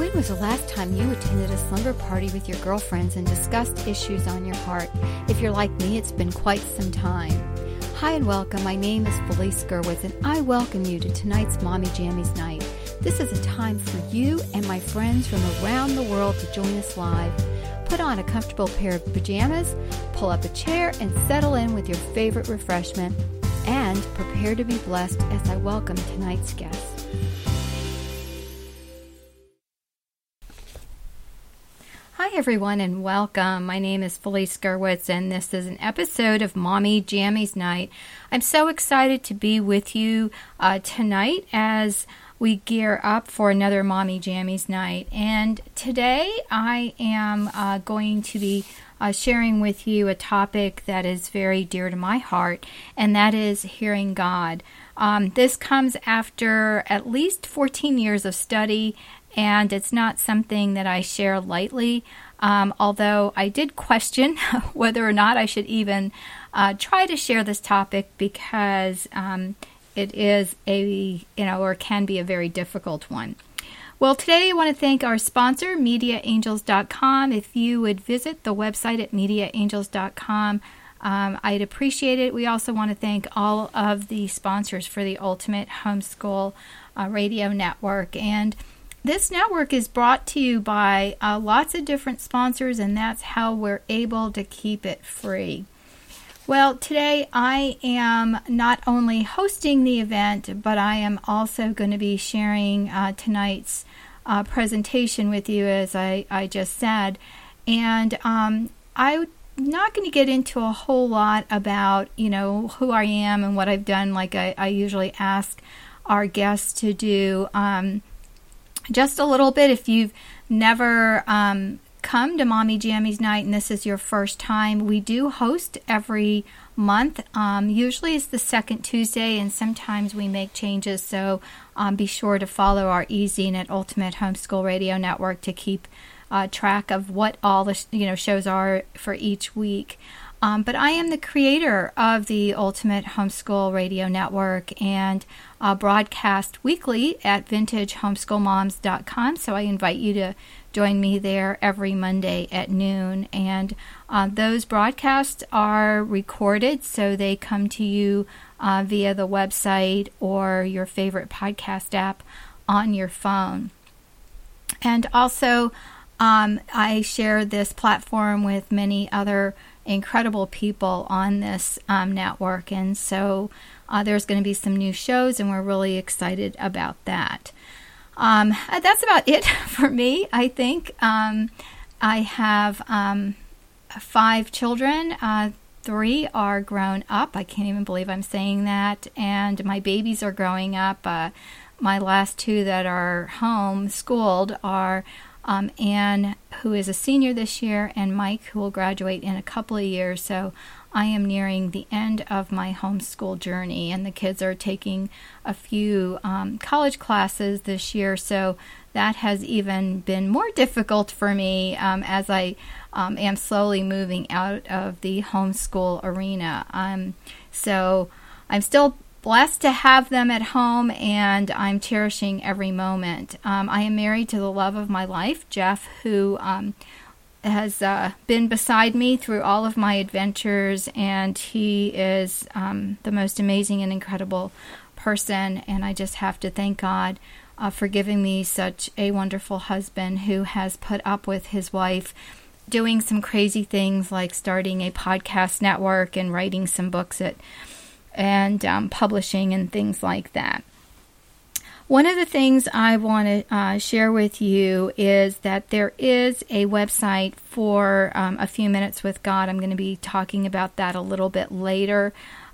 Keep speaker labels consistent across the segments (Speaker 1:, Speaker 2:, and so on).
Speaker 1: When was the last time you attended a slumber party with your girlfriends and discussed issues on your heart? If you're like me, it's been quite some time. Hi and welcome. My name is Felice Gerwitz, and I welcome you to tonight's Mommy Jammies Night. This is a time for you and my friends from around the world to join us live. Put on a comfortable pair of pajamas, pull up a chair, and settle in with your favorite refreshment, and prepare to be blessed as I welcome tonight's guest. Hi, everyone, and welcome. My name is Felice Gerwitz, and this is an episode of Mommy Jammies Night. I'm so excited to be with you uh, tonight as we gear up for another Mommy Jammies Night. And today I am uh, going to be uh, sharing with you a topic that is very dear to my heart, and that is hearing God. Um, this comes after at least 14 years of study and it's not something that I share lightly. Um, although I did question whether or not I should even uh, try to share this topic because um, it is a you know or can be a very difficult one. Well, today I want to thank our sponsor, MediaAngels.com. If you would visit the website at MediaAngels.com, um, I'd appreciate it. We also want to thank all of the sponsors for the Ultimate Homeschool uh, Radio Network and this network is brought to you by uh, lots of different sponsors, and that's how we're able to keep it free. Well, today I am not only hosting the event, but I am also going to be sharing uh, tonight's uh, presentation with you, as I, I just said. And um, I'm not going to get into a whole lot about, you know, who I am and what I've done, like I, I usually ask our guests to do. Um, just a little bit if you've never um, come to Mommy Jammies Night and this is your first time. We do host every month. Um, usually it's the second Tuesday, and sometimes we make changes. So um, be sure to follow our EZNet Ultimate Homeschool Radio Network to keep uh, track of what all the you know shows are for each week. Um, but I am the creator of the Ultimate Homeschool Radio Network and uh, broadcast weekly at vintagehomeschoolmoms.com. So I invite you to join me there every Monday at noon. And uh, those broadcasts are recorded, so they come to you uh, via the website or your favorite podcast app on your phone. And also, um, I share this platform with many other incredible people on this um, network. And so uh, there's going to be some new shows, and we're really excited about that. Um, uh, that's about it for me, I think. Um, I have um, five children. Uh, three are grown up. I can't even believe I'm saying that. And my babies are growing up. Uh, my last two that are home schooled are um, Anne, who is a senior this year, and Mike, who will graduate in a couple of years. So I am nearing the end of my homeschool journey, and the kids are taking a few um, college classes this year. So that has even been more difficult for me um, as I um, am slowly moving out of the homeschool arena. Um, so I'm still blessed to have them at home and I'm cherishing every moment. Um, I am married to the love of my life, Jeff, who um, has uh, been beside me through all of my adventures, and he is um, the most amazing and incredible person. And I just have to thank God uh, for giving me such a wonderful husband who has put up with his wife doing some crazy things like starting a podcast network and writing some books at and um, publishing and things like that. One of the things I want to uh, share with you is that there is a website for um, A Few Minutes with God. I'm going to be talking about that a little bit later,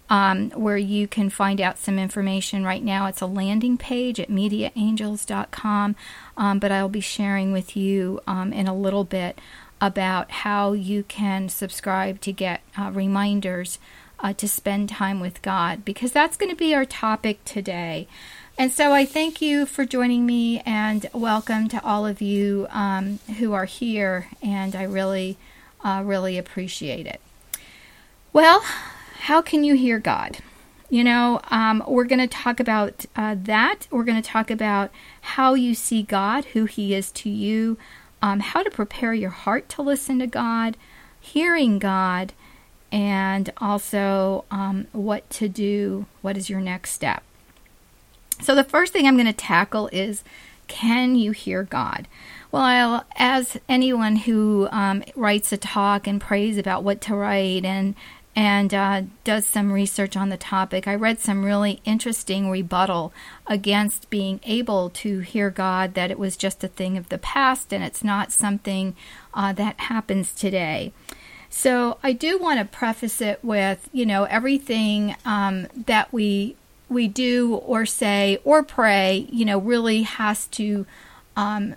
Speaker 1: um, where you can find out some information. Right now, it's a landing page at mediaangels.com, um, but I'll be sharing with you um, in a little bit about how you can subscribe to get uh, reminders uh, to spend time with God because that's going to be our topic today. And so I thank you for joining me and welcome to all of you um, who are here, and I really, uh, really appreciate it. Well, how can you hear God? you know, um, we're going to talk about uh, that. We're going to talk about how you see God, who He is to you, um, how to prepare your heart to listen to God, hearing God, and also um, what to do. What is your next step? So, the first thing I'm going to tackle is can you hear God? Well, as anyone who um, writes a talk and prays about what to write and and uh, does some research on the topic, I read some really interesting rebuttal against being able to hear God. That it was just a thing of the past and it's not something uh, that happens today. So I do want to preface it with, you know, everything um, that we we do or say or pray, you know, really has to, um,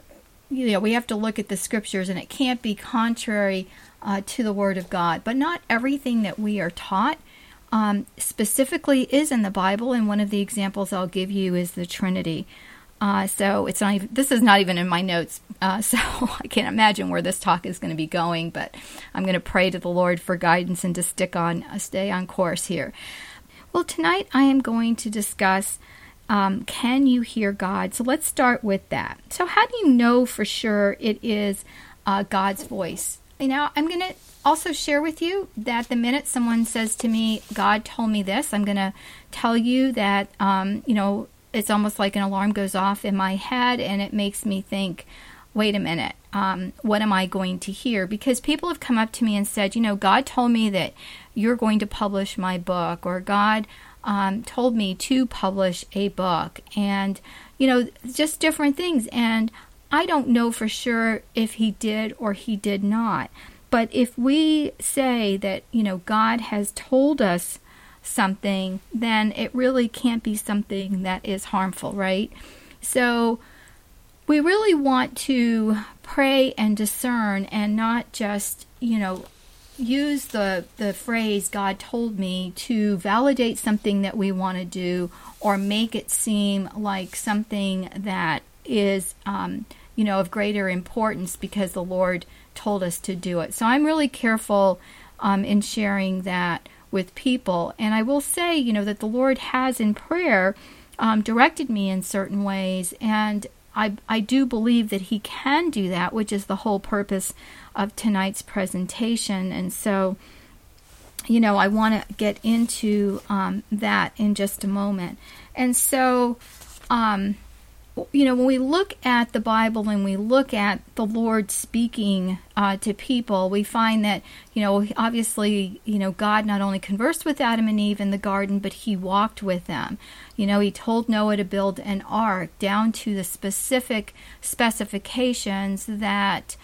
Speaker 1: you know, we have to look at the scriptures and it can't be contrary uh, to the Word of God. But not everything that we are taught um, specifically is in the Bible. And one of the examples I'll give you is the Trinity. Uh, so it's not even, this is not even in my notes. Uh, so I can't imagine where this talk is going to be going, but I'm going to pray to the Lord for guidance and to stick on, uh, stay on course here. Well, tonight I am going to discuss um, can you hear God? So let's start with that. So, how do you know for sure it is uh, God's voice? You know, I'm going to also share with you that the minute someone says to me, God told me this, I'm going to tell you that, um, you know, it's almost like an alarm goes off in my head and it makes me think, wait a minute, um, what am I going to hear? Because people have come up to me and said, you know, God told me that you're going to publish my book, or God um, told me to publish a book, and, you know, just different things. And I don't know for sure if he did or he did not. But if we say that, you know, God has told us something, then it really can't be something that is harmful, right? So, we really want to pray and discern and not just, you know, use the, the phrase God told me to validate something that we want to do or make it seem like something that is, um, you know, of greater importance because the Lord told us to do it. So I'm really careful um, in sharing that with people. And I will say, you know, that the Lord has in prayer um, directed me in certain ways. And I, I do believe that he can do that, which is the whole purpose of tonight's presentation. And so, you know, I want to get into um, that in just a moment. And so, um, you know, when we look at the Bible and we look at the Lord speaking uh, to people, we find that, you know, obviously, you know, God not only conversed with Adam and Eve in the garden, but he walked with them. You know, he told Noah to build an ark down to the specific specifications that.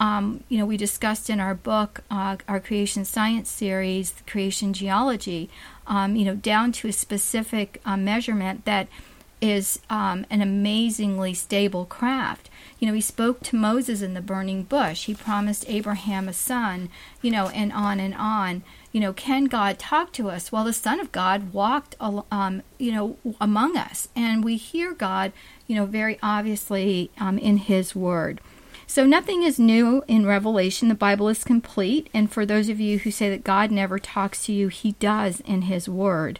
Speaker 1: Um, you know, we discussed in our book, uh, our creation science series, creation geology, um, you know, down to a specific uh, measurement that is um, an amazingly stable craft. You know, he spoke to Moses in the burning bush. He promised Abraham a son, you know, and on and on. You know, can God talk to us? Well, the Son of God walked, um, you know, among us, and we hear God, you know, very obviously um, in His Word. So nothing is new in Revelation. The Bible is complete. And for those of you who say that God never talks to you, He does in His Word.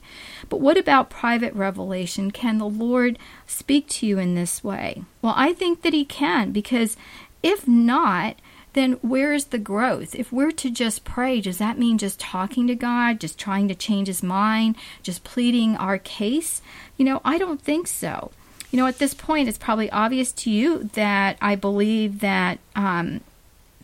Speaker 1: But what about private revelation? Can the Lord speak to you in this way? Well, I think that He can, because if not, then where is the growth? If we're to just pray, does that mean just talking to God, just trying to change His mind, just pleading our case? You know, I don't think so you know, at this point, it's probably obvious to you that I believe that um,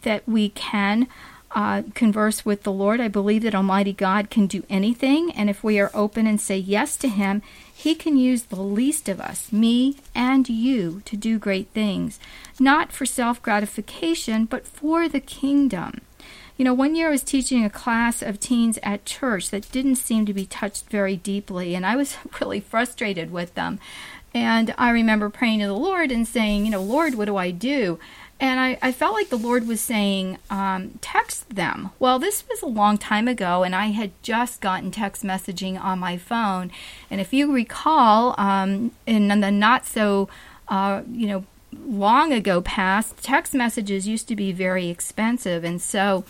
Speaker 1: that we can uh, converse with the Lord. I believe that Almighty God can do anything, and if we are open and say yes to Him, He can use the least of us, me and you, to do great things, not for self gratification, but for the kingdom. You know, one year I was teaching a class of teens at church that didn't seem to be touched very deeply, and I was really frustrated with them and I remember praying to the Lord and saying, you know, Lord, what do I do? And I, I felt like the Lord was saying, um, text them. Well, this was a long time ago, and I had just gotten text messaging on my phone. And if you recall, um, in the not so, uh, you know, long ago past, text messages used to be very expensive. And so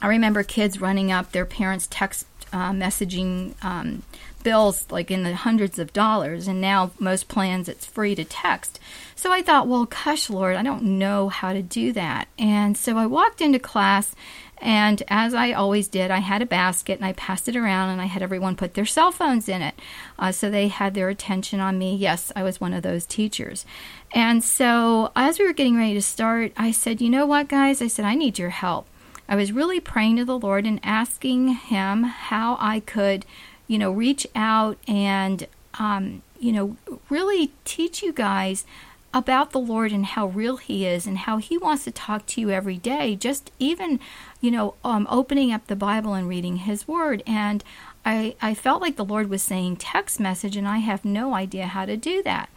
Speaker 1: I remember kids running up their parents' text uh, messaging um, bills like in the hundreds of dollars, and now most plans it's free to text. So I thought, well, gosh, Lord, I don't know how to do that. And so I walked into class, and as I always did, I had a basket and I passed it around, and I had everyone put their cell phones in it. Uh, so they had their attention on me. Yes, I was one of those teachers. And so as we were getting ready to start, I said, you know what, guys? I said, I need your help. I was really praying to the Lord and asking Him how I could you know, reach out and, um, you know, really teach you guys about the Lord and how real He is and how He wants to talk to you every day. Just even, you know, um, opening up the Bible and reading His Word. And I, I felt like the Lord was saying text message, and I have no idea how to do that.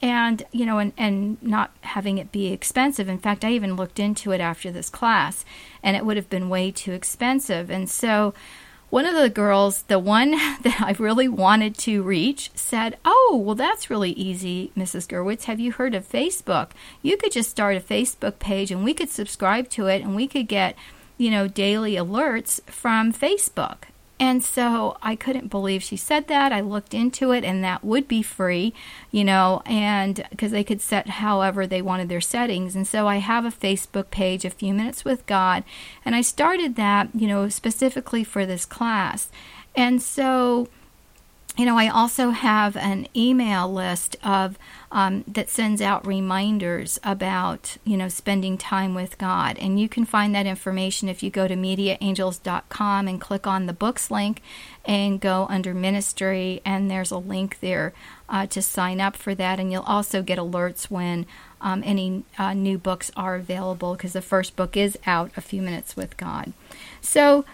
Speaker 1: And, you know, and, and not having it be expensive. In fact, I even looked into it after this class, and it would have been way too expensive. And so, one of the girls, the one that I really wanted to reach, said, Oh, well, that's really easy, Mrs. Gerwitz. Have you heard of Facebook? You could just start a Facebook page and we could subscribe to it and we could get, you know, daily alerts from Facebook. And so I couldn't believe she said that. I looked into it, and that would be free, you know, and because they could set however they wanted their settings. And so I have a Facebook page, A Few Minutes with God, and I started that, you know, specifically for this class. And so you know, I also have an email list of um, that sends out reminders about you know spending time with God, and you can find that information if you go to mediaangels.com and click on the books link, and go under ministry, and there's a link there uh, to sign up for that, and you'll also get alerts when um, any uh, new books are available because the first book is out, A Few Minutes with God. So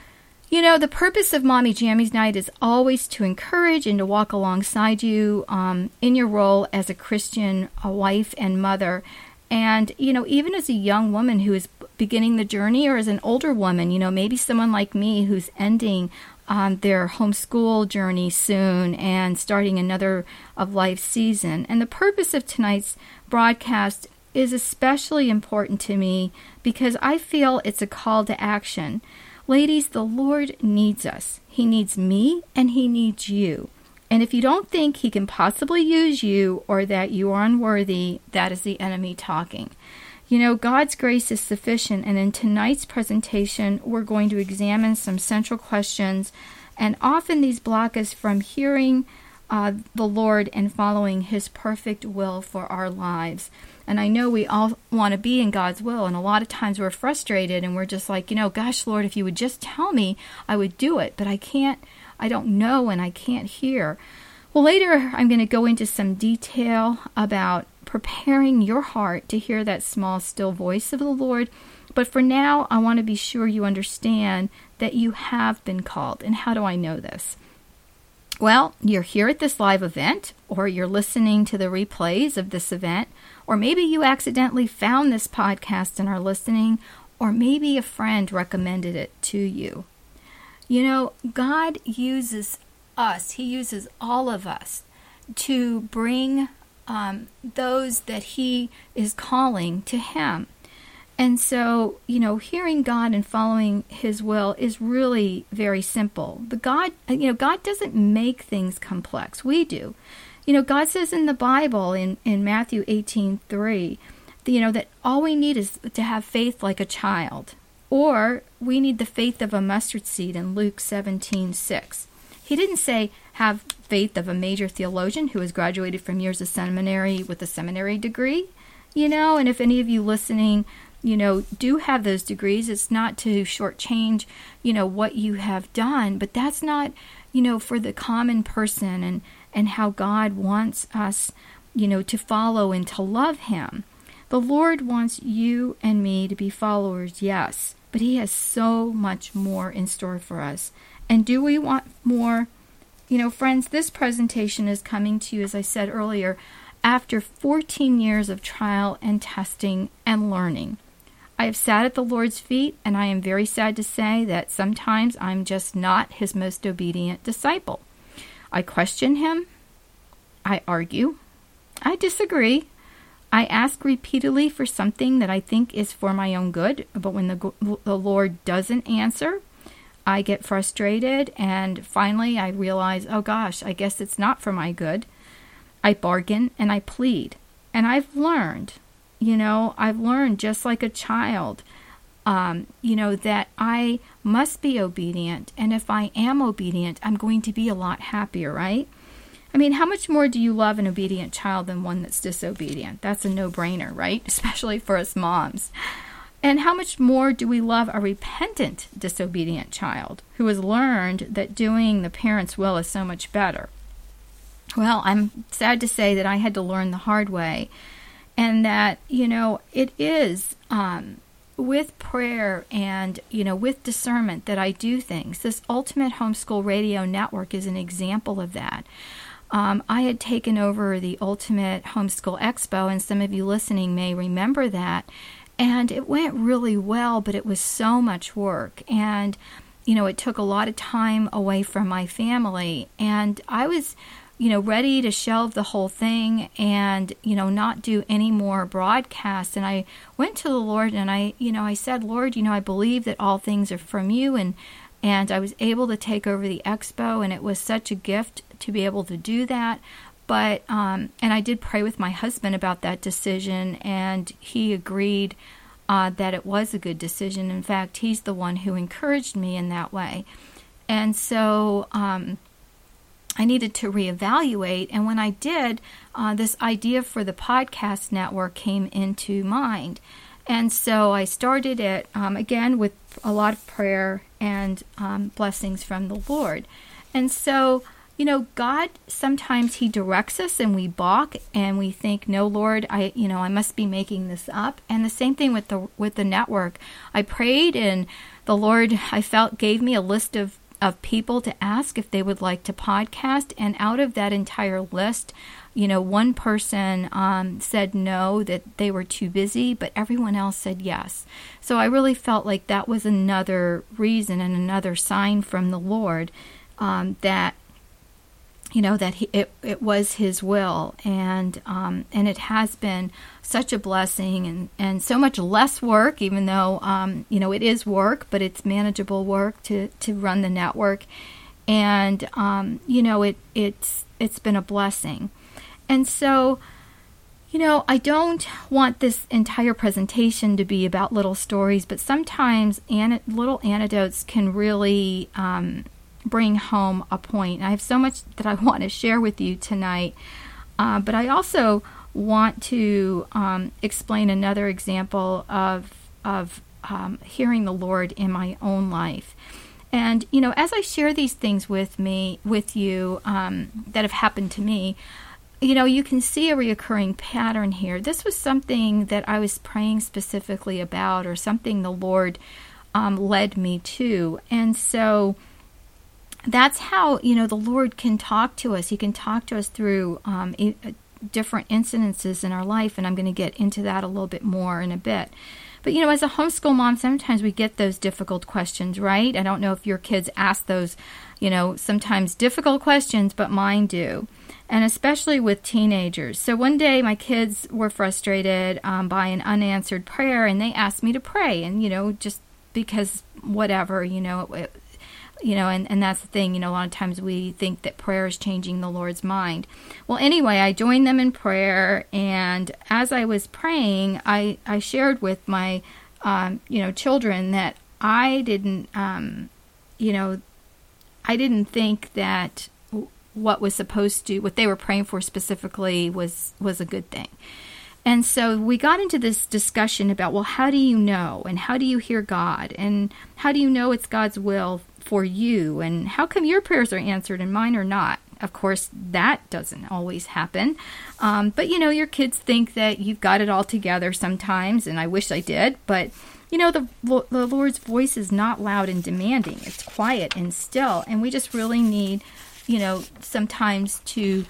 Speaker 1: you know, the purpose of Mommy Jammies Night is always to encourage and to walk alongside you um, in your role as a Christian a wife and mother. And, you know, even as a young woman who is beginning the journey or as an older woman, you know, maybe someone like me who's ending um, their homeschool journey soon and starting another of life season. And the purpose of tonight's broadcast is especially important to me because I feel it's a call to action. Ladies, the Lord needs us. He needs me and He needs you. And if you don't think He can possibly use you or that you are unworthy, that is the enemy talking. You know, God's grace is sufficient, and in tonight's presentation, we're going to examine some central questions, and often these block us from hearing uh, the Lord and following His perfect will for our lives. And I know we all want to be in God's will, and a lot of times we're frustrated and we're just like, you know, gosh, Lord, if you would just tell me, I would do it, but I can't, I don't know, and I can't hear. Well, later I'm going to go into some detail about preparing your heart to hear that small, still voice of the Lord. But for now, I want to be sure you understand that you have been called. And how do I know this? Well, you're here at this live event, or you're listening to the replays of this event, or maybe you accidentally found this podcast and are listening, or maybe a friend recommended it to you. You know, God uses us, He uses all of us to bring um, those that He is calling to Him. And so, you know, hearing God and following His will is really very simple. The God, you know, God doesn't make things complex. We do. You know, God says in the Bible in, in Matthew 18 3, you know, that all we need is to have faith like a child. Or we need the faith of a mustard seed in Luke 17 6. He didn't say have faith of a major theologian who has graduated from years of seminary with a seminary degree. You know, and if any of you listening, you know, do have those degrees, it's not to shortchange, you know, what you have done, but that's not, you know, for the common person and and how God wants us, you know, to follow and to love Him. The Lord wants you and me to be followers, yes, but He has so much more in store for us. And do we want more? You know, friends, this presentation is coming to you, as I said earlier, after 14 years of trial and testing and learning. I have sat at the Lord's feet, and I am very sad to say that sometimes I'm just not His most obedient disciple. I question him. I argue. I disagree. I ask repeatedly for something that I think is for my own good, but when the, the Lord doesn't answer, I get frustrated, and finally I realize, oh gosh, I guess it's not for my good. I bargain and I plead. And I've learned, you know, I've learned just like a child, um, you know, that I must be obedient. And if I am obedient, I'm going to be a lot happier, right? I mean, how much more do you love an obedient child than one that's disobedient? That's a no brainer, right? Especially for us moms. And how much more do we love a repentant, disobedient child who has learned that doing the parent's will is so much better? Well, I'm sad to say that I had to learn the hard way, and that, you know, it is um, with prayer and, you know, with discernment that I do things. This Ultimate Homeschool Radio Network is an example of that. Um, I had taken over the Ultimate Homeschool Expo, and some of you listening may remember that. And it went really well, but it was so much work. And, you know, it took a lot of time away from my family. And I was, you know, ready to shelve the whole thing and, you know, not do any more broadcasts. And I went to the Lord and I, you know, I said, Lord, you know, I believe that all things are from you. And, and I was able to take over the expo, and it was such a gift to be able to do that. But um, and I did pray with my husband about that decision, and he agreed uh, that it was a good decision. In fact, he's the one who encouraged me in that way. And so um, I needed to reevaluate. And when I did, uh, this idea for the podcast network came into mind. And so I started it um, again with a lot of prayer and um, blessings from the Lord. And so you know god sometimes he directs us and we balk and we think no lord i you know i must be making this up and the same thing with the with the network i prayed and the lord i felt gave me a list of of people to ask if they would like to podcast. And out of that entire list you know one person um, said no that they were too busy but everyone else said yes. So i really felt like that was another reason and another sign from the lord um, that you know that he, it it was his will. And um, and it has been such a blessing and and so much less work even though um, you know it is work but it's manageable work to to run the network. And um, you know it it's it's been a blessing. And so you know I don't want this entire presentation to be about little stories but sometimes an- little anecdotes can really um, bring home a point. I have so much that I want to share with you tonight, uh, but I also want to um, explain another example of of um, hearing the Lord in my own life. And you know, as I share these things with me, with you, um, that have happened to me, you know, you can see a reoccurring pattern here. This was something that I was praying specifically about, or something the Lord um, led me to, and so that's how you know the Lord can talk to us. He can talk to us through um, different incidences in our life, and I'm going to get into that a little bit more in a bit. But you know, as a homeschool mom, sometimes we get those difficult questions, right? I don't know if your kids ask those, you know, sometimes difficult questions, but mine do. And especially with teenagers. So one day my kids were frustrated um, by an unanswered prayer and they asked me to pray. And, you know, just because whatever, you know, it, you know, and, and that's the thing, you know, a lot of times we think that prayer is changing the Lord's mind. Well, anyway, I joined them in prayer, and as I was praying, I, I shared with my, um, you know, children that I didn't, um, you know, I didn't think that what was supposed to, what they were praying for specifically was, was a good thing. And so we got into this discussion about, well, how do you know? And how do you hear God? And how do you know it's God's will for you? And how come your prayers are answered and mine are not? Of course that doesn't always happen. Um, but you know your kids think that you've got it all together sometimes and i wish i did but you know the, the lord's voice is not loud and demanding. It's quiet and still and we just really need you know sometimes to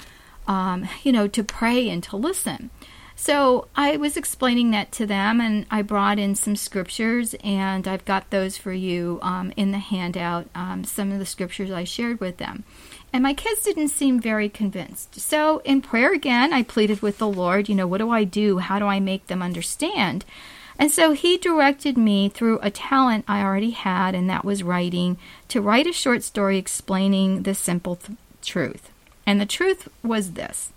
Speaker 1: um, you know to pray and to listen so I was explaining that to them, and I brought in some scriptures, and I've got those for you um, in the handout, um, some of the scriptures I shared with them. And my kids didn't seem very convinced. So in prayer again, I pleaded with the Lord, you know, what do I do? How do I make them understand? And so he directed me through a talent I already had, and that was writing, to write a short story explaining the simple th- truth. And the truth was this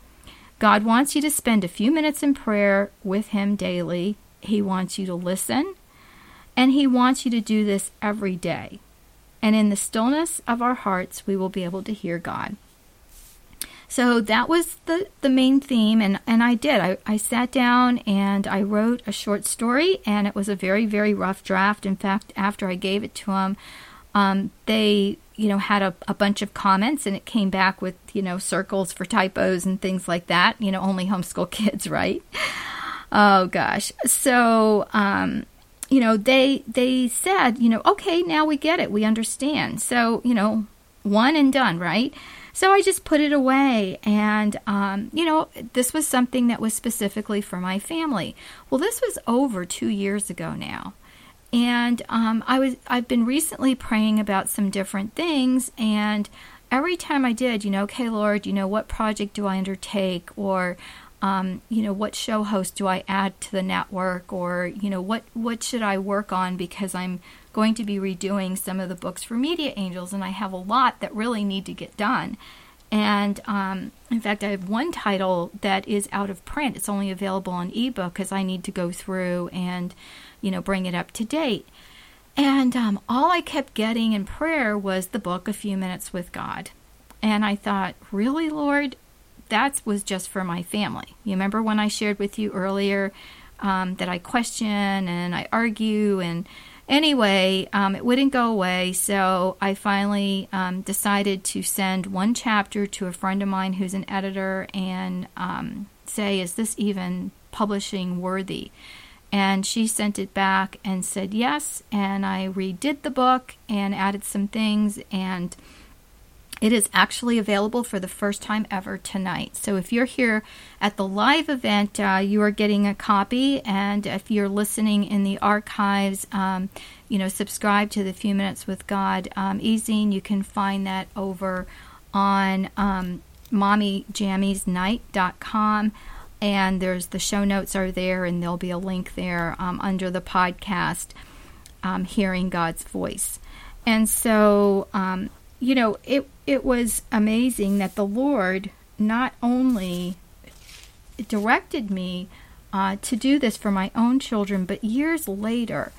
Speaker 1: God wants you to spend a few minutes in prayer with Him daily. He wants you to listen, and He wants you to do this every day. And in the stillness of our hearts, we will be able to hear God. So that was the, the main theme, and, and I did. I, I sat down and I wrote a short story, and it was a very, very rough draft. In fact, after I gave it to them, um, they you know had a, a bunch of comments and it came back with you know circles for typos and things like that you know only homeschool kids right oh gosh so um, you know they they said you know okay now we get it we understand so you know one and done right so I just put it away. And, um, you know, this was something that was specifically for my family. Well, this was over two years ago now. And um, I was I've been recently praying about some different things and every time I did, you know, okay, Lord, you know, what project do I undertake or um, you know, what show host do I add to the network or, you know, what what should I work on because I'm going to be redoing some of the books for Media Angels, and I have a lot that really need to get done. And um, in fact, I have one title that is out of print. It's only available on ebook because I need to go through and, you know, bring it up to date. And um, all I kept getting in prayer was the book, A Few Minutes with God. And I thought, really, Lord, that was just for my family. You remember when I shared with you earlier um, that I question and I argue and Anyway, um, it wouldn't go away, so I finally um, decided to send one chapter to a friend of mine who's an editor and um, say, Is this even publishing worthy? And she sent it back and said yes, and I redid the book and added some things and it is actually available for the first time ever tonight. So if you're here at the live event, uh, you are getting a copy. And if you're listening in the archives, um, you know, subscribe to the Few Minutes with God um, e-zine. You can find that over on um, mommyjammiesnight.com. And there's the show notes are there, and there'll be a link there um, under the podcast, um, Hearing God's Voice. And so, um, you know, it it was amazing that the Lord not only directed me uh, to do this for my own children, but years later,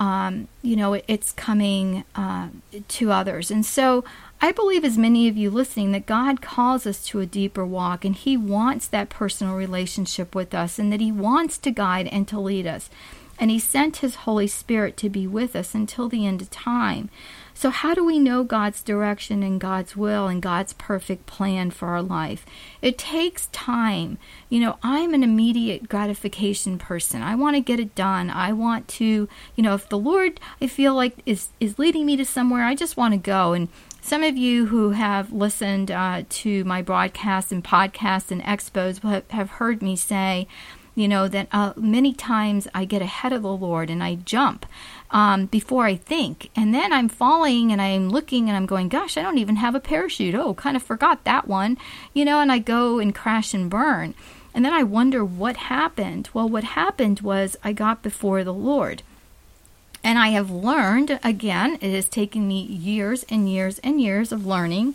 Speaker 1: um, you know, it, it's coming uh, to others. And so I believe, as many of you listening, that God calls us to a deeper walk and He wants that personal relationship with us and that He wants to guide and to lead us. And He sent His Holy Spirit to be with us until the end of time. So, how do we know God's direction and God's will and God's perfect plan for our life? It takes time. You know, I'm an immediate gratification person. I want to get it done. I want to, you know, if the Lord I feel like is is leading me to somewhere, I just want to go. And some of you who have listened uh, to my broadcasts and podcasts and expos have heard me say, you know, that uh, many times I get ahead of the Lord and I jump um, before I think. And then I'm falling and I'm looking and I'm going, gosh, I don't even have a parachute. Oh, kind of forgot that one, you know, and I go and crash and burn. And then I wonder what happened. Well, what happened was I got before the Lord. And I have learned, again, it has taken me years and years and years of learning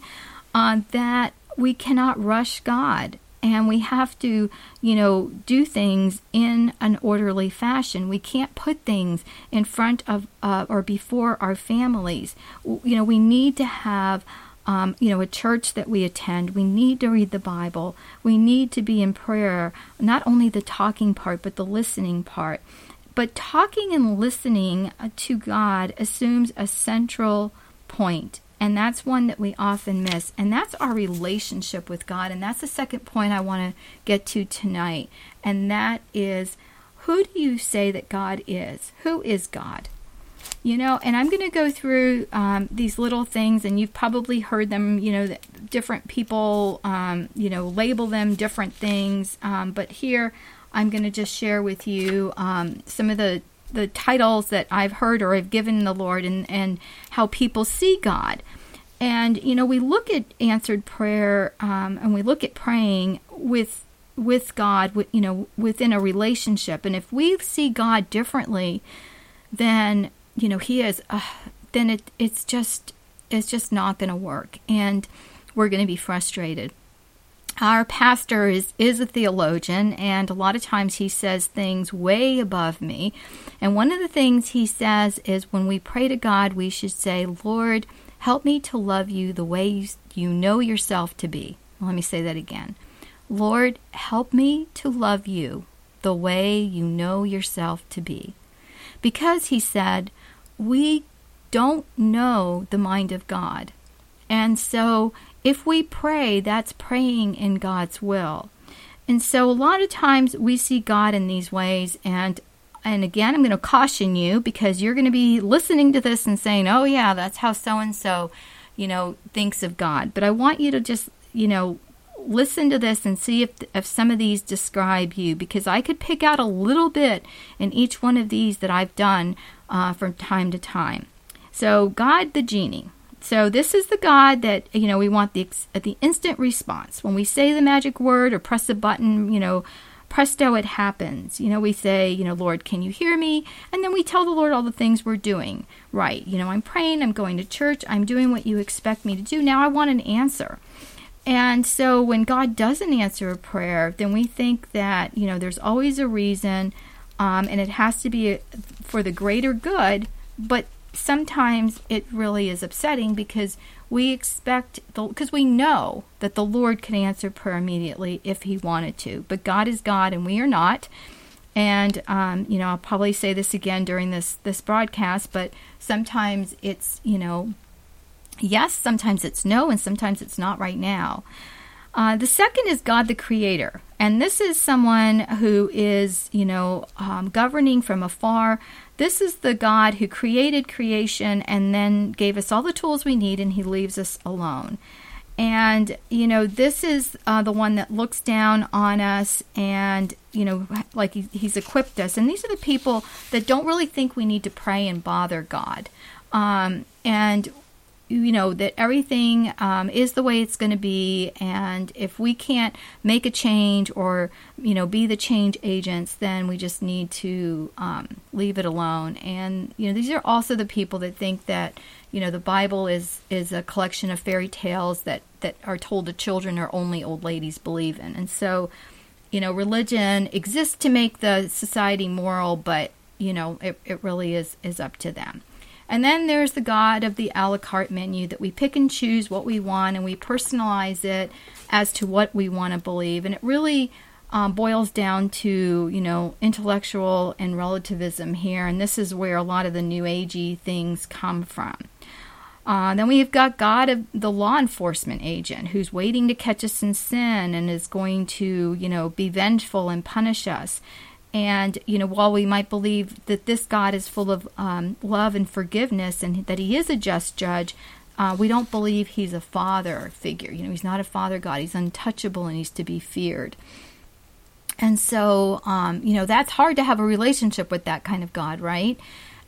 Speaker 1: uh, that we cannot rush God and we have to, you know, do things in an orderly fashion. We can't put things in front of uh, or before our families. You know, we need to have. Um, you know, a church that we attend, we need to read the Bible. We need to be in prayer, not only the talking part, but the listening part. But talking and listening to God assumes a central point and that's one that we often miss. And that's our relationship with God. And that's the second point I want to get to tonight. And that is who do you say that God is? Who is God? You know, and I'm going to go through um, these little things, and you've probably heard them, you know, different people, um, you know, label them different things. Um, but here, I'm going to just share with you um, some of the the titles that I've heard or I've given the Lord and, and how people see God. And, you know, we look at answered prayer um, and we look at praying with with God, you know, within a relationship. And if we see God differently, then you know He is, uh, then it it's just it's just not going to work, and we're going to be frustrated. Our pastor is is a theologian, and a lot of times he says things way above me. And one of the things he says is when we pray to God, we should say, "Lord." Help me to love you the way you, you know yourself to be. Let me say that again. Lord, help me to love you the way you know yourself to be. Because he said, we don't know the mind of God. And so if we pray, that's praying in God's will. And so a lot of times we see God in these ways and and again, I'm going to caution you because you're going to be listening to this and saying, "Oh yeah, that's how so and so, you know, thinks of God." But I want you to just, you know, listen to this and see if if some of these describe you because I could pick out a little bit in each one of these that I've done uh, from time to time. So, God the genie. So this is the God that you know we want the the instant response when we say the magic word or press a button. You know, presto, it happens. You know, we say, you know, Lord, can you hear me? And then we tell the Lord all the things we're doing. Right. You know, I'm praying, I'm going to church, I'm doing what you expect me to do. Now I want an answer. And so when God doesn't answer a prayer, then we think that, you know, there's always a reason um, and it has to be for the greater good. But sometimes it really is upsetting because we expect because we know that the Lord can answer prayer immediately if He wanted to, but God is God and we are not. And um, you know, I'll probably say this again during this this broadcast, but sometimes it's you know, yes, sometimes it's no, and sometimes it's not right now. Uh, the second is God the Creator. And this is someone who is, you know, um, governing from afar. This is the God who created creation and then gave us all the tools we need, and He leaves us alone. And, you know, this is uh, the one that looks down on us and, you know, like he, He's equipped us. And these are the people that don't really think we need to pray and bother God. Um, and you know that everything um, is the way it's going to be. And if we can't make a change or you know be the change agents then we just need to um, leave it alone. And you know these are also the people that think that you know the bible is is a collection of fairy tales that that are told to children or only old ladies believe in. And so you know religion exists to make the society moral but you know it, it really is is up to them and then there's the God of the a la carte menu that we pick and choose what we want and we personalize it as to what we want to believe. And it really um, boils down to, you know, intellectual and relativism here. And this is where a lot of the New Agey things come from. Uh, then we've got God of the law enforcement agent who's waiting to catch us in sin and is going to, you know, be vengeful and punish us. And, you know, while we might believe that this God is full of um, love and forgiveness and that he is a just judge, uh, we don't believe he's a father figure. You know, he's not a father God. He's untouchable and he's to be feared. And so, um, you know, that's hard to have a relationship with that kind of God, right?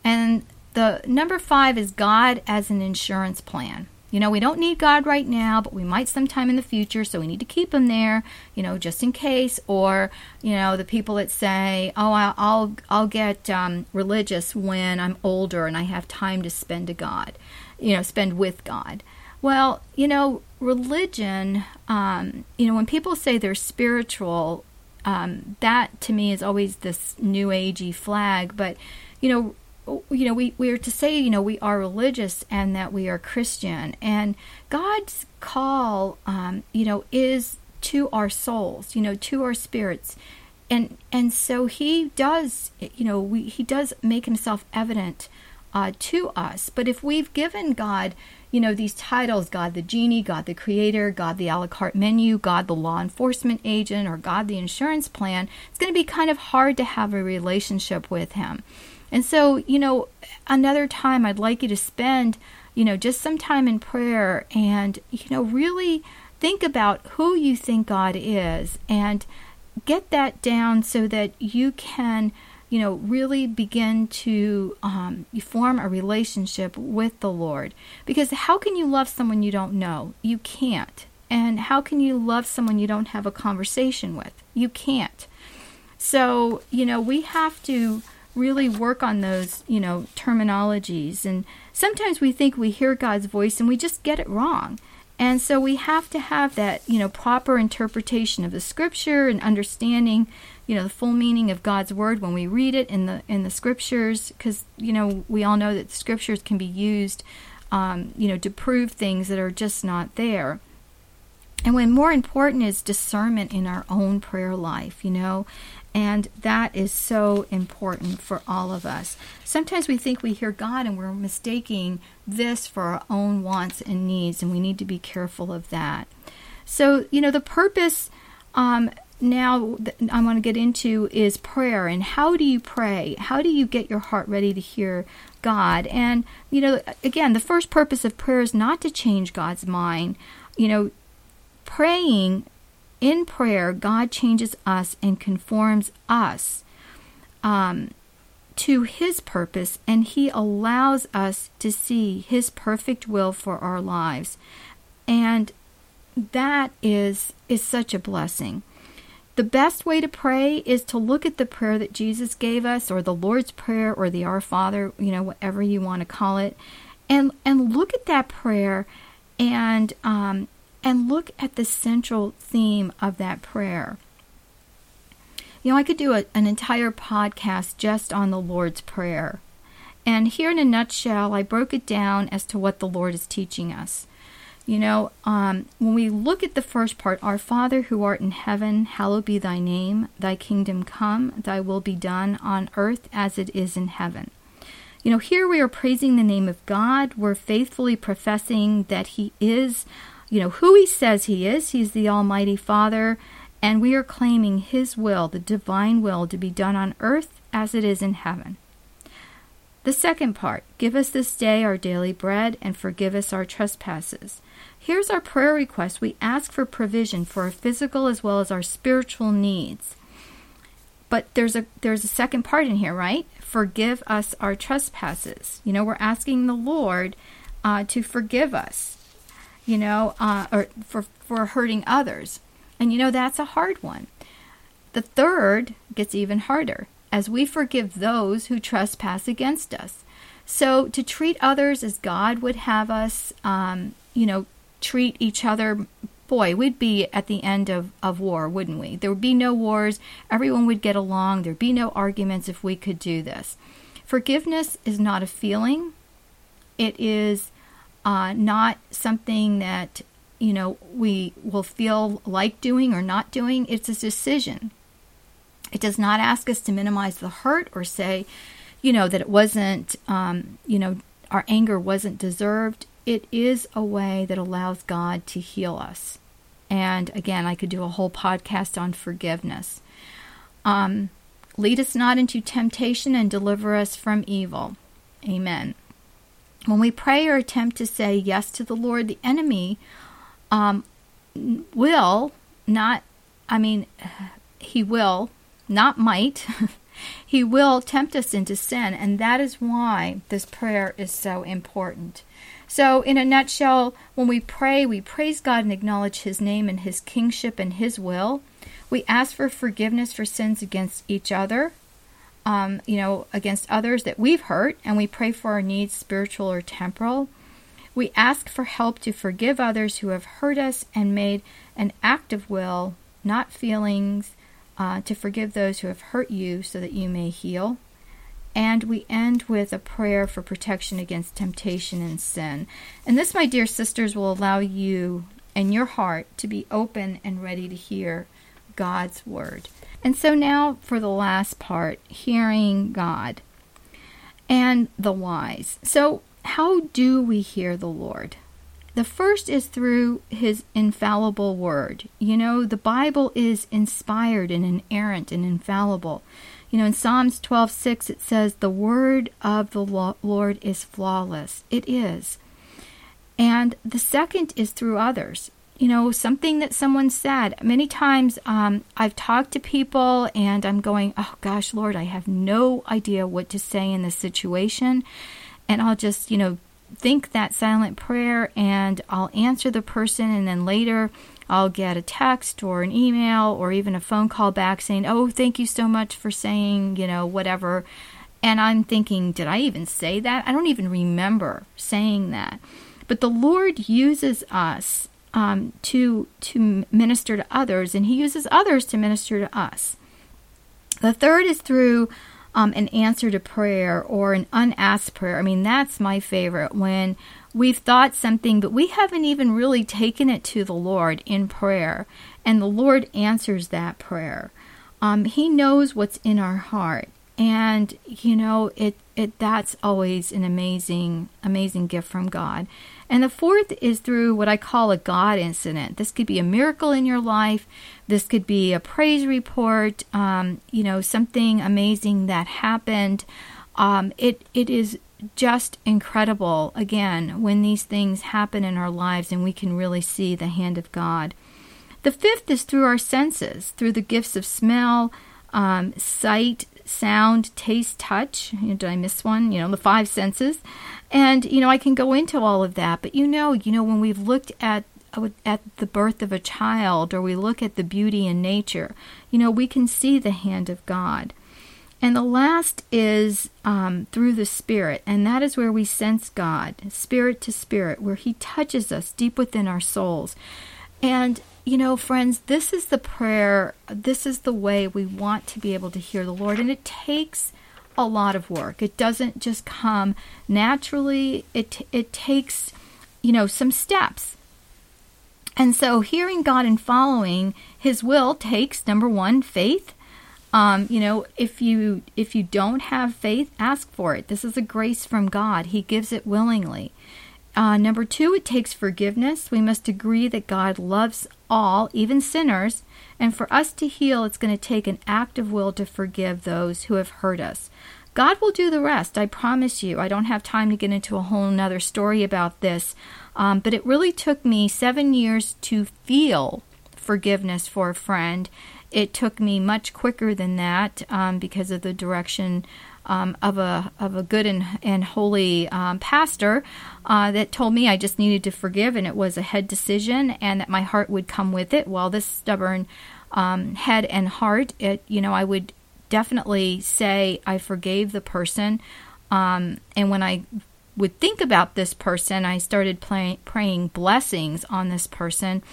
Speaker 1: And the number five is God as an insurance plan you know, we don't need God right now, but we might sometime in the future, so we need to keep him there, you know, just in case. Or, you know, the people that say, "Oh, I'll I'll get um, religious when I'm older and I have time to spend to God, you know, spend with God." Well, you know, religion, um, you know, when people say they're spiritual, um, that to me is always this new agey flag. But you know, you know, we, we are to say, you know, we are religious and that we are Christian. And God's call, um, you know, is to our souls, you know, to our spirits. And, and so he does, you know, we, he does make himself evident uh, to us. But if we've given God, you know, these titles God the genie, God the creator, God the a la carte menu, God the law enforcement agent, or God the insurance plan, it's going to be kind of hard to have a relationship with him. And so, you know, another time I'd like you to spend, you know, just some time in prayer and, you know, really think about who you think God is and get that down so that you can, you know, really begin to um, form a relationship with the Lord. Because how can you love someone you don't know? You can't. And how can you love someone you don't have a conversation with? You can't. So, you know, we have to really work on those, you know, terminologies. And sometimes we think we hear God's voice and we just get it wrong. And so we have to have that, you know, proper interpretation of the scripture and understanding, you know, the full meaning of God's word when we read it in the in the scriptures because, you know, we all know that the scriptures can be used um, you know, to prove things that are just not there. And when more important is discernment in our own prayer life, you know, and that is so important for all of us. Sometimes we think we hear God and we're mistaking this for our own wants and needs, and we need to be careful of that. So, you know, the purpose um, now I want to get into is prayer and how do you pray? How do you get your heart ready to hear God? And, you know, again, the first purpose of prayer is not to change God's mind. You know, praying in prayer, God changes us and conforms us um, to His purpose, and He allows us to see His perfect will for our lives. And that is is such a blessing. The best way to pray is to look at the prayer that Jesus gave us, or the Lord's Prayer, or the Our Father, you know, whatever you want to call it, and and look at that prayer, and um, and look at the central theme of that prayer. You know, I could do a, an entire podcast just on the Lord's Prayer. And here in a nutshell, I broke it down as to what the Lord is teaching us. You know, um, when we look at the first part, Our Father who art in heaven, hallowed be thy name, thy kingdom come, thy will be done on earth as it is in heaven. You know, here we are praising the name of God. We're faithfully professing that He is you know, who he says he is. He's the Almighty Father, and we are claiming his will, the divine will, to be done on earth as it is in heaven. The second part Give us this day our daily bread and forgive us our trespasses. Here's our prayer request. We ask for provision for our physical as well as our spiritual needs. But there's a there's a second part in here, right? Forgive us our trespasses. You know, we're asking the Lord uh, to forgive us you know, uh, or for, for hurting others. And you know, that's a hard one. The third gets even harder as we forgive those who trespass against us. So to treat others as God would have us, um, you know, treat each other, boy, we'd be at the end of, of war, wouldn't we? There would be no wars. Everyone would get along. There'd be no arguments if we could do this. Forgiveness is not a feeling, it is uh, not something that you know we will feel like doing or not doing. It's a decision. It does not ask us to minimize the hurt or say, you know, that it wasn't, um, you know, our anger wasn't deserved. It is a way that allows God to heal us. And again, I could do a whole podcast on forgiveness. Um, lead us not into temptation and deliver us from evil. Amen when we pray or attempt to say yes to the Lord, the enemy um, will not, I mean, he will, not might, he will tempt us into sin. And that is why this prayer is so important. So, in a nutshell, when we pray, we praise God and acknowledge His name and His kingship and His will. We ask for forgiveness for sins against each other um, you know, against others that we've hurt, and we pray for our needs, spiritual or temporal. We ask for help to forgive others who have hurt us and made an act of will, not feelings, uh, to forgive those who have hurt you so that you may heal. And we end with a prayer for protection against temptation and sin. And this, my dear sisters, will allow you and your heart to be open and ready to hear God's word. And so now for the last part hearing God and the wise. So, how do we hear the Lord? The first is through his infallible word. You know, the Bible is inspired and inerrant and infallible. You know, in Psalms 12:6 it says the word of the Lord is flawless. It is. And the second is through others you know, something that someone said. Many times um, I've talked to people and I'm going, oh gosh, Lord, I have no idea what to say in this situation. And I'll just, you know, think that silent prayer and I'll answer the person, and then later I'll get a text or an email or even a phone call back saying, Oh, thank you so much for saying, you know, whatever. And I'm thinking, Did I even say that? I don't even remember saying that. But the Lord uses us um, to to minister to others, and He uses others to minister to us. The third is through um, an answer to prayer or an unasked prayer. I mean, that's my favorite when we've thought something, but we haven't even really taken it to the Lord in prayer, and the Lord answers that prayer. Um, he knows what's in our heart, and you know it. It that's always an amazing, amazing gift from God. And the fourth is through what I call a God incident. This could be a miracle in your life. This could be a praise report. Um, you know, something amazing that happened. Um, it it is just incredible again when these things happen in our lives and we can really see the hand of God. The fifth is through our senses, through the gifts of smell, um, sight, sound, taste, touch. You know, did I miss one? You know, the five senses. And, you know, I can go into all of that. But, you know, you know, when we've looked at at the birth of a child or we look at the beauty in nature, you know, we can see the hand of God. And the last is um, through the Spirit, and that is where we sense God, spirit to spirit, where He touches us deep within our souls. And you know, friends, this is the prayer, this is the way we want to be able to hear the Lord. And it takes a lot of work. It doesn't just come naturally, it, it takes, you know, some steps. And so hearing God and following his will takes number 1 faith. Um, you know, if you if you don't have faith, ask for it. This is a grace from God. He gives it willingly. Uh, number two, it takes forgiveness. We must agree that God loves all, even sinners, and for us to heal, it's going to take an act of will to forgive those who have hurt us. God will do the rest, I promise you. I don't have time to get into a whole nother story about this, um, but it really took me seven years to feel forgiveness for a friend. It took me much quicker than that um, because of the direction um, of a of a good and and holy um, pastor uh, that told me I just needed to forgive, and it was a head decision, and that my heart would come with it. Well, this stubborn um, head and heart, it you know I would definitely say I forgave the person, um, and when I would think about this person, I started play, praying blessings on this person,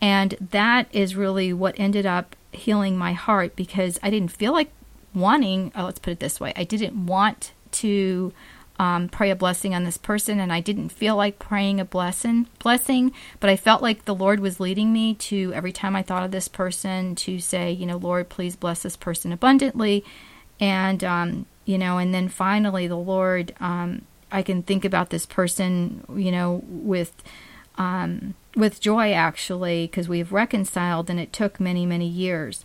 Speaker 1: and that is really what ended up healing my heart because I didn't feel like wanting, oh, let's put it this way, I didn't want to um, pray a blessing on this person, and I didn't feel like praying a blessing, blessing, but I felt like the Lord was leading me to every time I thought of this person to say, you know, Lord, please bless this person abundantly, and um, you know, and then finally, the Lord, um, I can think about this person, you know, with um, with joy actually, because we've reconciled, and it took many many years.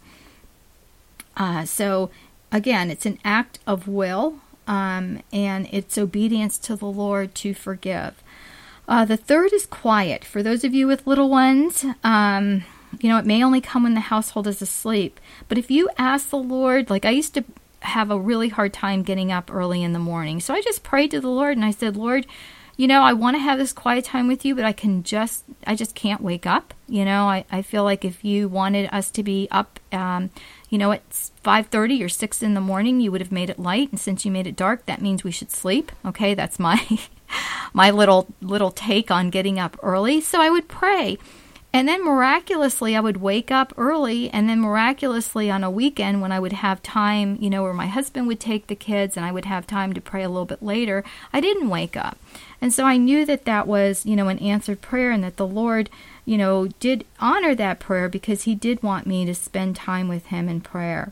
Speaker 1: Uh, so again, it's an act of will um, and it's obedience to the Lord to forgive. Uh, the third is quiet. For those of you with little ones, um, you know, it may only come when the household is asleep. But if you ask the Lord, like I used to have a really hard time getting up early in the morning. So I just prayed to the Lord and I said, Lord, you know, I want to have this quiet time with you, but I can just, I just can't wake up. You know, I, I feel like if you wanted us to be up, um, you know, at 5:30 or 6 in the morning, you would have made it light, and since you made it dark, that means we should sleep. Okay, that's my my little little take on getting up early. So I would pray. And then miraculously, I would wake up early, and then miraculously on a weekend when I would have time, you know, where my husband would take the kids and I would have time to pray a little bit later, I didn't wake up. And so I knew that that was, you know, an answered prayer and that the Lord you know, did honor that prayer because he did want me to spend time with him in prayer.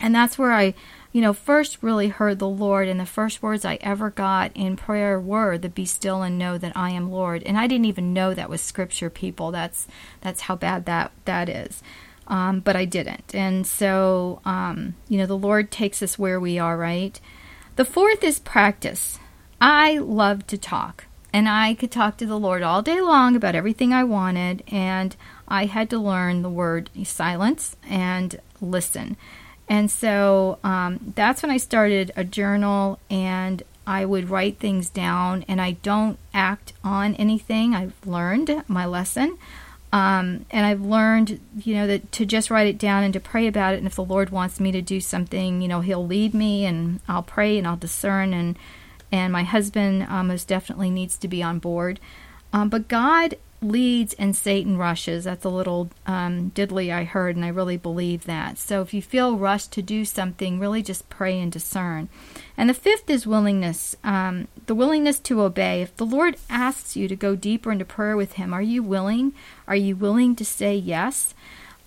Speaker 1: And that's where I, you know, first really heard the Lord, and the first words I ever got in prayer were the "Be still and know that I am Lord." And I didn't even know that was Scripture, people. That's that's how bad that that is. Um, but I didn't, and so um, you know, the Lord takes us where we are. Right. The fourth is practice. I love to talk and I could talk to the Lord all day long about everything I wanted, and I had to learn the word silence and listen. And so um, that's when I started a journal, and I would write things down and I don't act on anything. I've learned my lesson. Um, and I've learned, you know, that to just write it down and to pray about it. And if the Lord wants me to do something, you know, He'll lead me, and I'll pray and I'll discern. And and my husband uh, most definitely needs to be on board. Um, but God leads and Satan rushes. That's a little um, diddly I heard, and I really believe that. So if you feel rushed to do something, really just pray and discern. And the fifth is willingness um, the willingness to obey. If the Lord asks you to go deeper into prayer with Him, are you willing? Are you willing to say yes?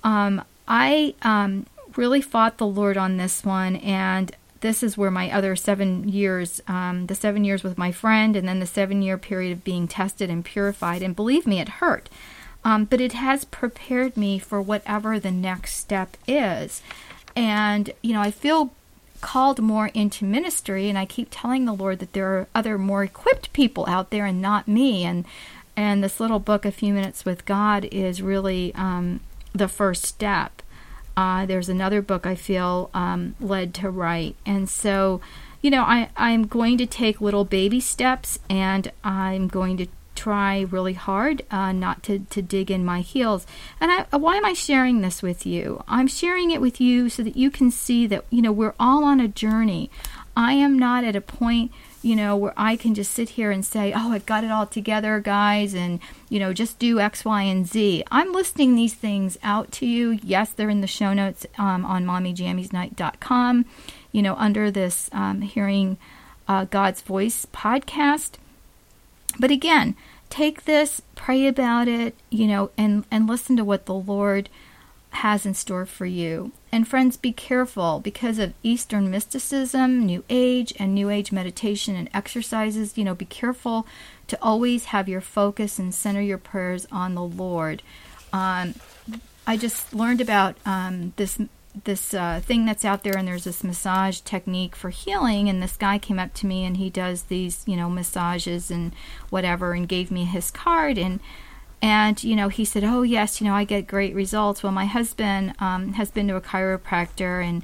Speaker 1: Um, I um, really fought the Lord on this one, and this is where my other seven years, um, the seven years with my friend, and then the seven year period of being tested and purified. And believe me, it hurt. Um, but it has prepared me for whatever the next step is. And, you know, I feel called more into ministry, and I keep telling the Lord that there are other more equipped people out there and not me. And, and this little book, A Few Minutes with God, is really um, the first step. Uh, there's another book I feel um, led to write. And so, you know, I, I'm going to take little baby steps and I'm going to try really hard uh, not to, to dig in my heels. And I, why am I sharing this with you? I'm sharing it with you so that you can see that, you know, we're all on a journey. I am not at a point you know, where I can just sit here and say, oh, I've got it all together, guys, and, you know, just do X, Y, and Z. I'm listing these things out to you. Yes, they're in the show notes um, on mommyjammiesnight.com, you know, under this um, Hearing uh, God's Voice podcast. But again, take this, pray about it, you know, and, and listen to what the Lord has in store for you. And friends, be careful because of Eastern mysticism, New Age, and New Age meditation and exercises. You know, be careful to always have your focus and center your prayers on the Lord. Um, I just learned about um, this this uh, thing that's out there, and there's this massage technique for healing. And this guy came up to me, and he does these, you know, massages and whatever, and gave me his card and and, you know, he said, Oh, yes, you know, I get great results. Well, my husband um, has been to a chiropractor and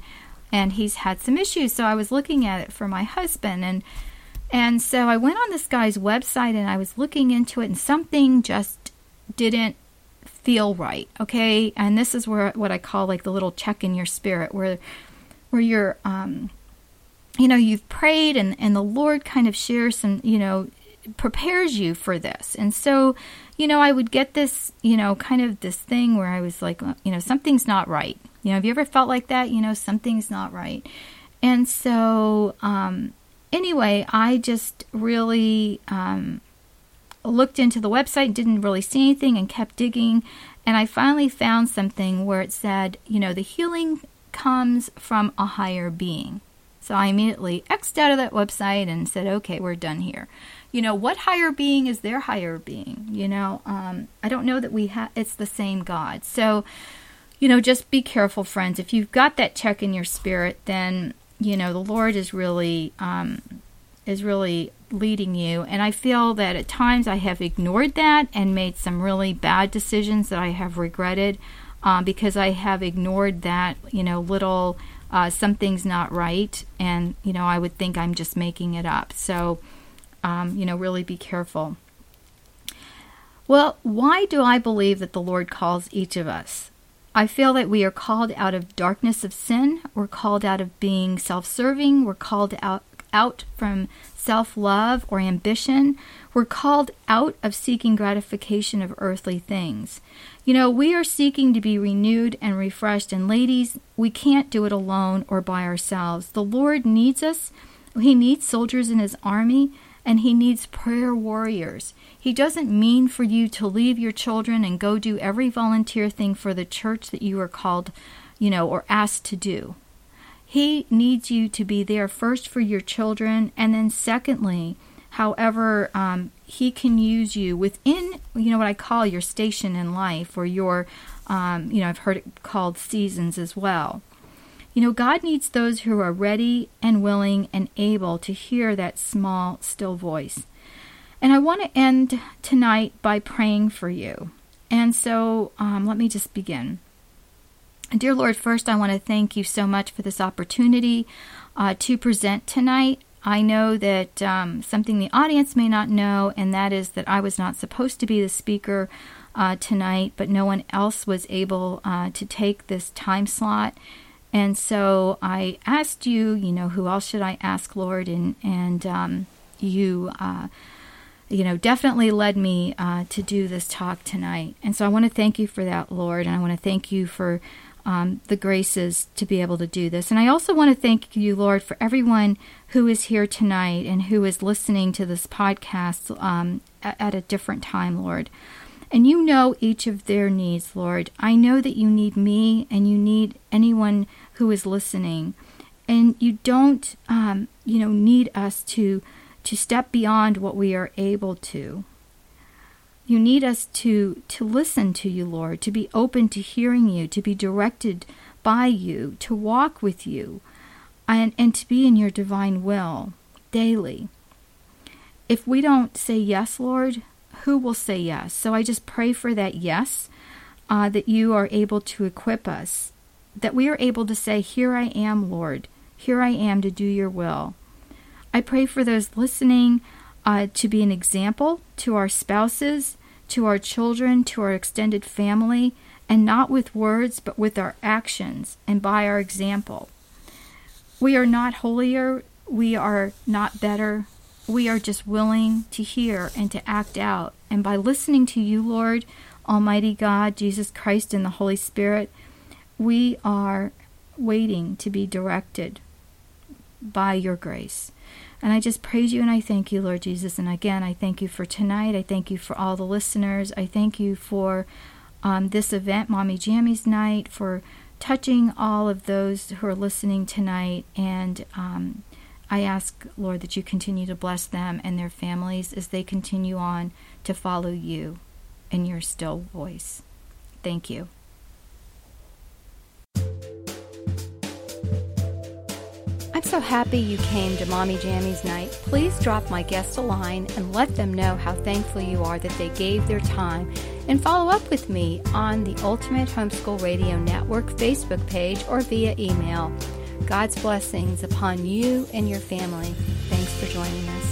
Speaker 1: and he's had some issues. So I was looking at it for my husband and and so I went on this guy's website and I was looking into it and something just didn't feel right. Okay. And this is where what I call like the little check in your spirit where where you're um you know, you've prayed and, and the Lord kind of shares some, you know, prepares you for this. And so you know, I would get this, you know, kind of this thing where I was like, you know, something's not right. You know, have you ever felt like that? You know, something's not right. And so, um, anyway, I just really um, looked into the website, didn't really see anything, and kept digging. And I finally found something where it said, you know, the healing comes from a higher being. So I immediately X'd out of that website and said, okay, we're done here you know what higher being is their higher being you know? Um, i don't know that we have it's the same god. So you know just be careful friends. If you've got that check in your spirit then you know the lord is really um, is really leading you. And i feel that at times i have ignored that and made some really bad decisions that i have regretted um, because i have ignored that you know little uh, something's not right. And you know i would think i'm just making it up. So um, you know, really be careful. Well, why do I believe that the Lord calls each of us? I feel that we are called out of darkness of sin. We're called out of being self serving. We're called out, out from self love or ambition. We're called out of seeking gratification of earthly things. You know, we are seeking to be renewed and refreshed. And ladies, we can't do it alone or by ourselves. The Lord needs us. He needs soldiers in His army and He needs prayer warriors. He doesn't mean for you to leave your children and go do every volunteer thing for the church that you are called, you know, or asked to do. He needs you to be there first for your children, and then secondly, however, um, He can use you within, you know, what I call your station in life or your, um, you know, I've heard it called seasons as well. You know, God needs those who are ready and willing and able to hear that small, still voice. And I want to end tonight by praying for you. And so um, let me just begin. Dear Lord, first I want to thank you so much for this opportunity uh, to present tonight. I know that um, something the audience may not know, and that is that I was not supposed to be the speaker uh, tonight, but no one else was able uh, to take this time slot. And so I asked you, you know, who else should I ask, Lord? And and um, you, uh, you know, definitely led me uh, to do this talk tonight. And so I want to thank you for that, Lord. And I want to thank you for um, the graces to be able to do this. And I also want to thank you, Lord, for everyone who is here tonight and who is listening to this podcast um, at, at a different time, Lord. And you know each of their needs, Lord. I know that you need me and you need anyone who is listening. And you don't, um, you know, need us to to step beyond what we are able to. You need us to to listen to you, Lord, to be open to hearing you, to be directed by you, to walk with you, and, and to be in your divine will daily. If we don't say yes, Lord, who will say yes? So I just pray for that yes, uh, that you are able to equip us, that we are able to say, Here I am, Lord. Here I am to do your will. I pray for those listening uh, to be an example to our spouses, to our children, to our extended family, and not with words, but with our actions and by our example. We are not holier, we are not better, we are just willing to hear and to act out. And by listening to you, Lord, Almighty God, Jesus Christ, and the Holy Spirit, we are waiting to be directed by your grace. And I just praise you and I thank you, Lord Jesus. And again, I thank you for tonight. I thank you for all the listeners. I thank you for um, this event, Mommy Jammies Night, for touching all of those who are listening tonight. And um, I ask, Lord, that you continue to bless them and their families as they continue on to follow you in your still voice. Thank you. I'm so happy you came to Mommy Jammies Night. Please drop my guest a line and let them know how thankful you are that they gave their time. And follow up with me on the Ultimate Homeschool Radio Network Facebook page or via email. God's blessings upon you and your family. Thanks for joining us.